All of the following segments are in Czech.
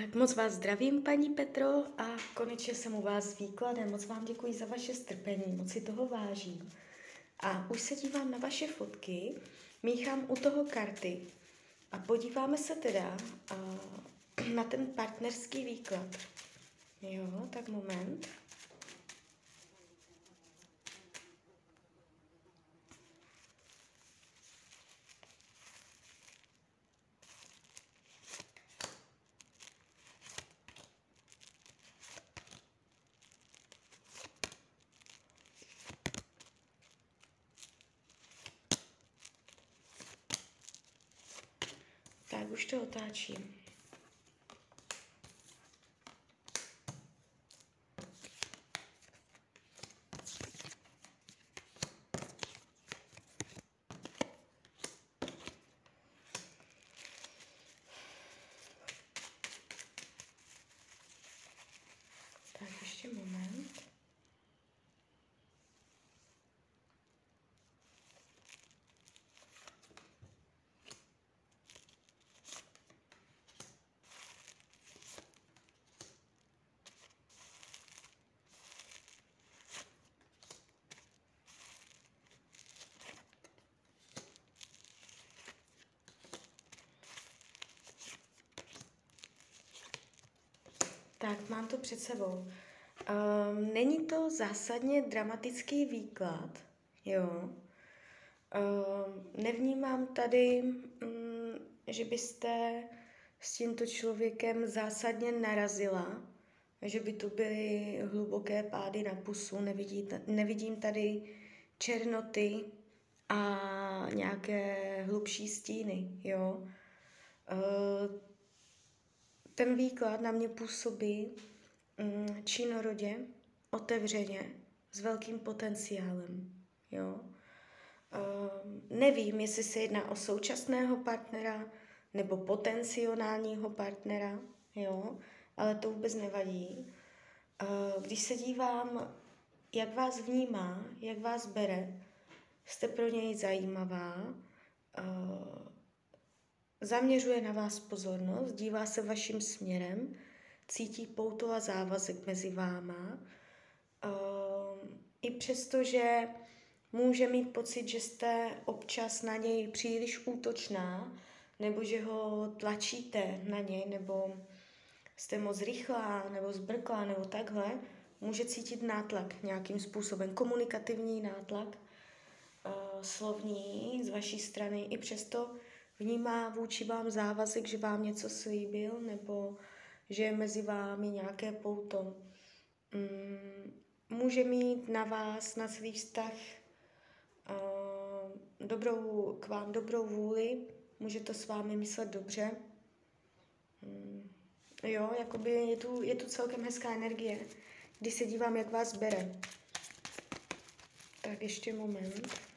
Tak moc vás zdravím, paní Petro, a konečně jsem u vás s výkladem. Moc vám děkuji za vaše strpení, moc si toho vážím. A už se dívám na vaše fotky, míchám u toho karty a podíváme se teda na ten partnerský výklad. Jo, tak moment. Tak, už to otáčím. Tak, ještě moment. Tak, mám to před sebou. Um, není to zásadně dramatický výklad, jo. Um, nevnímám tady, um, že byste s tímto člověkem zásadně narazila, že by tu byly hluboké pády na pusu, nevidí, nevidím tady černoty a nějaké hlubší stíny, jo. Uh, ten výklad na mě působí mm, činorodě, otevřeně, s velkým potenciálem. Jo? Uh, nevím, jestli se jedná o současného partnera nebo potenciálního partnera, jo? ale to vůbec nevadí. Uh, když se dívám, jak vás vnímá, jak vás bere, jste pro něj zajímavá, uh, Zaměřuje na vás pozornost, dívá se vaším směrem, cítí pouto a závazek mezi váma. Uh, I přesto, že může mít pocit, že jste občas na něj příliš útočná, nebo že ho tlačíte na něj, nebo jste moc rychlá, nebo zbrklá, nebo takhle, může cítit nátlak nějakým způsobem, komunikativní nátlak, uh, slovní z vaší strany. I přesto vnímá vůči vám závazek, že vám něco slíbil, nebo že je mezi vámi nějaké pouto. Mm, může mít na vás, na svý vztah dobrou, k vám dobrou vůli, může to s vámi myslet dobře. Mm, jo, jakoby je tu, je tu celkem hezká energie, když se dívám, jak vás bere. Tak ještě moment.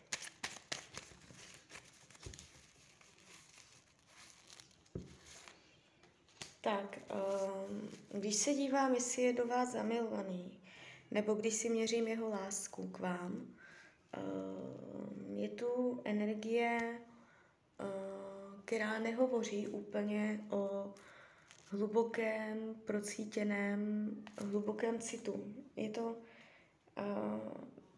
Tak, um, když se dívám, jestli je do vás zamilovaný, nebo když si měřím jeho lásku k vám, um, je tu energie, uh, která nehovoří úplně o hlubokém, procítěném, hlubokém citu. Je to,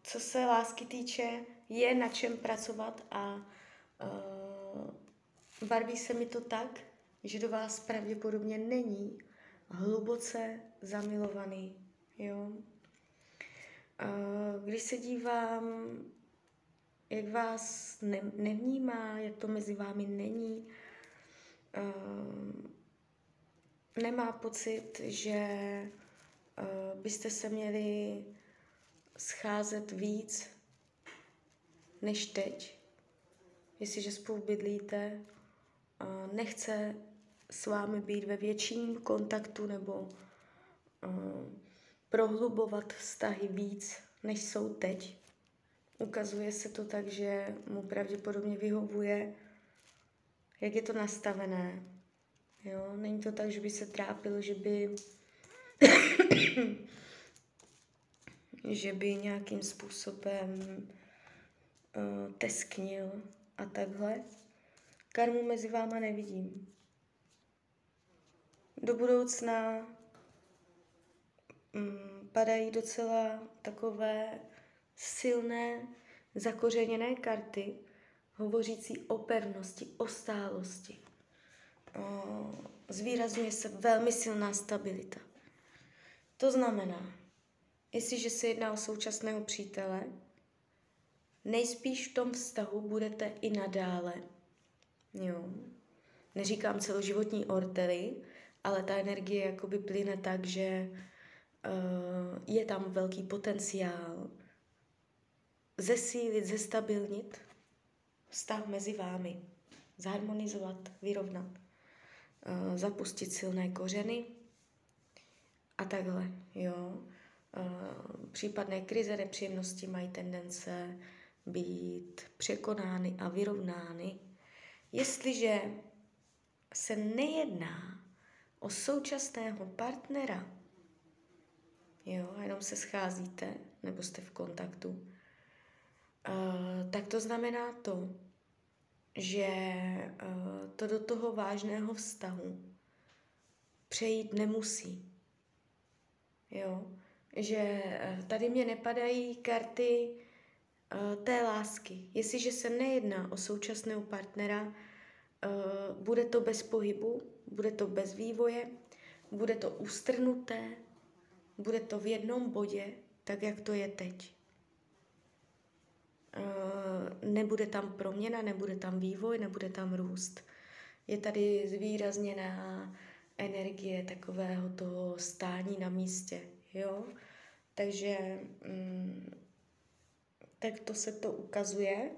co se lásky týče, je na čem pracovat a barví se mi to tak, že do vás pravděpodobně není hluboce zamilovaný. Jo? Když se dívám, jak vás ne, nevnímá, jak to mezi vámi není, nemá pocit, že byste se měli scházet víc než teď. Jestliže spolu bydlíte, nechce s vámi být ve větším kontaktu nebo uh, prohlubovat vztahy víc, než jsou teď. Ukazuje se to tak, že mu pravděpodobně vyhovuje, jak je to nastavené. Jo? Není to tak, že by se trápil, že by že by nějakým způsobem uh, tesknil a takhle. Karmu mezi váma nevidím do budoucna mm, padají docela takové silné, zakořeněné karty, hovořící o pevnosti, o stálosti. Zvýrazňuje se velmi silná stabilita. To znamená, jestliže se jedná o současného přítele, nejspíš v tom vztahu budete i nadále. Jo. Neříkám celoživotní ortely, ale ta energie jakoby plyne tak, že uh, je tam velký potenciál zesílit, zestabilnit vztah mezi vámi, zharmonizovat, vyrovnat, uh, zapustit silné kořeny a takhle, jo. Uh, případné krize, nepříjemnosti mají tendence být překonány a vyrovnány, jestliže se nejedná o současného partnera, jo, a jenom se scházíte, nebo jste v kontaktu, uh, tak to znamená to, že uh, to do toho vážného vztahu přejít nemusí. Jo? Že uh, tady mě nepadají karty té lásky. Jestliže se nejedná o současného partnera, bude to bez pohybu, bude to bez vývoje, bude to ustrnuté, bude to v jednom bodě, tak jak to je teď. Uh, nebude tam proměna, nebude tam vývoj, nebude tam růst. Je tady zvýrazněná energie takového toho stání na místě, jo? Takže mm, tak to se to ukazuje.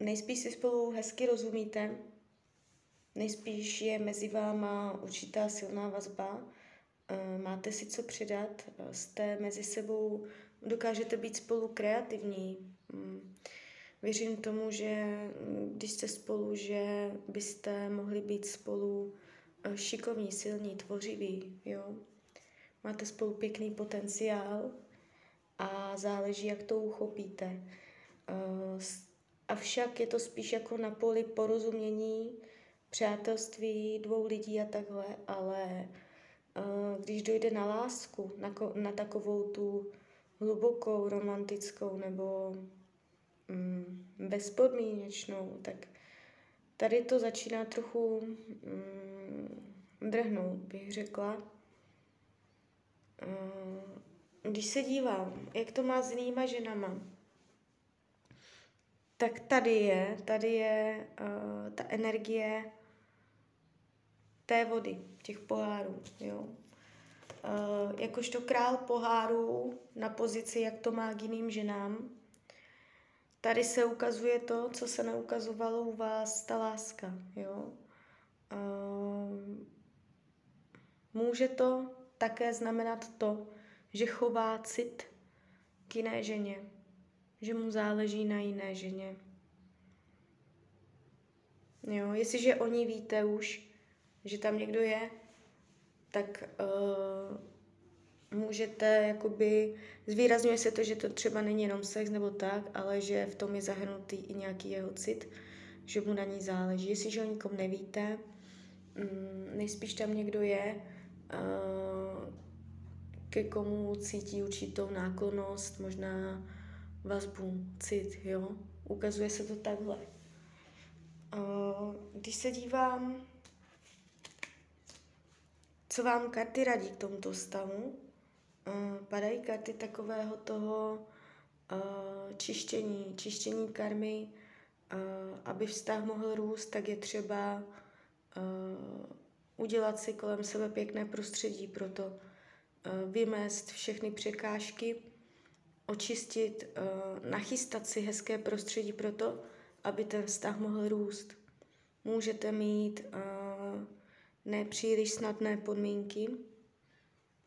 Nejspíš si spolu hezky rozumíte, nejspíš je mezi váma určitá silná vazba, eh, máte si co přidat, eh, jste mezi sebou, dokážete být spolu kreativní. Mm. Věřím tomu, že mm, když jste spolu, že byste mohli být spolu eh, šikovní, silní, tvořiví, jo. Máte spolu pěkný potenciál a záleží, jak to uchopíte. Avšak je to spíš jako na poli porozumění, přátelství dvou lidí a takhle, ale uh, když dojde na lásku, na, ko, na takovou tu hlubokou, romantickou nebo um, bezpodmínečnou, tak tady to začíná trochu um, drhnout, bych řekla. Uh, když se dívám, jak to má s jinýma ženama, tak tady je, tady je uh, ta energie té vody, těch pohárů, jo. Uh, jakožto král pohárů na pozici, jak to má k jiným ženám, tady se ukazuje to, co se neukazovalo u vás, ta láska, jo. Uh, může to také znamenat to, že chová cit k jiné ženě, že mu záleží na jiné ženě. Jo, jestliže oni víte už, že tam někdo je, tak uh, můžete jakoby, zvýrazňuje se to, že to třeba není jenom sex nebo tak, ale že v tom je zahrnutý i nějaký jeho cit, že mu na ní záleží. Jestliže o nikom nevíte, um, nejspíš tam někdo je, uh, ke komu cítí určitou náklonost, možná vazbu, cit, jo. Ukazuje se to takhle. Když se dívám, co vám karty radí k tomuto stavu, padají karty takového toho čištění, čištění karmy, aby vztah mohl růst, tak je třeba udělat si kolem sebe pěkné prostředí pro to, vymést všechny překážky, očistit, uh, nachystat si hezké prostředí pro to, aby ten vztah mohl růst. Můžete mít uh, nepříliš snadné podmínky,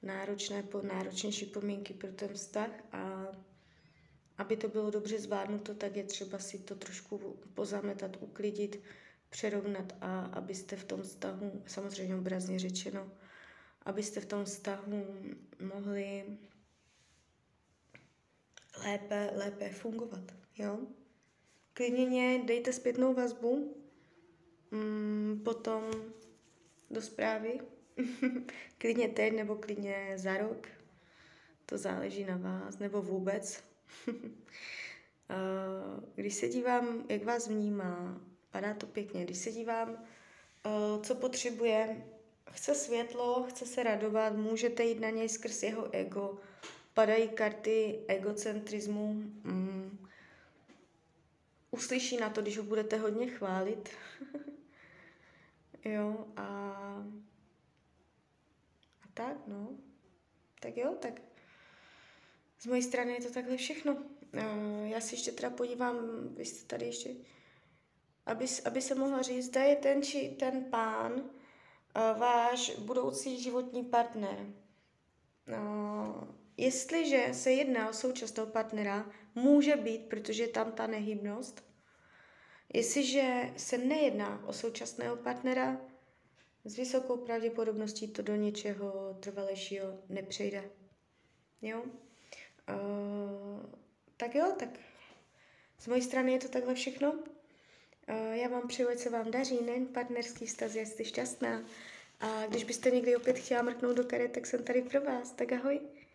náročné, náročnější podmínky pro ten vztah a aby to bylo dobře zvládnuto, tak je třeba si to trošku pozametat, uklidit, přerovnat a abyste v tom vztahu, samozřejmě obrazně řečeno, abyste v tom vztahu mohli lépe, lépe fungovat. Jo? Klidně dejte zpětnou vazbu, mm, potom do zprávy. klidně teď nebo klidně za rok. To záleží na vás, nebo vůbec. Když se dívám, jak vás vnímá, padá to pěkně. Když se dívám, co potřebuje, chce světlo, chce se radovat, můžete jít na něj skrz jeho ego. Padají karty egocentrismu. Mm. Uslyší na to, když ho budete hodně chválit. jo, a... a tak, no. Tak jo, tak z mojí strany je to takhle všechno. Uh, já si ještě teda podívám, vy jste tady ještě, aby, aby se mohla říct, zda je ten, či ten pán uh, váš budoucí životní partner. Uh, jestliže se jedná o současného partnera, může být, protože je tam ta nehybnost. Jestliže se nejedná o současného partnera, s vysokou pravděpodobností to do něčeho trvalejšího nepřejde. Jo? Uh, tak jo, tak z mojí strany je to takhle všechno. Uh, já vám přeju, se vám daří, nejen partnerský vztaz, jste šťastná. A když byste někdy opět chtěla mrknout do karet, tak jsem tady pro vás. Tak ahoj.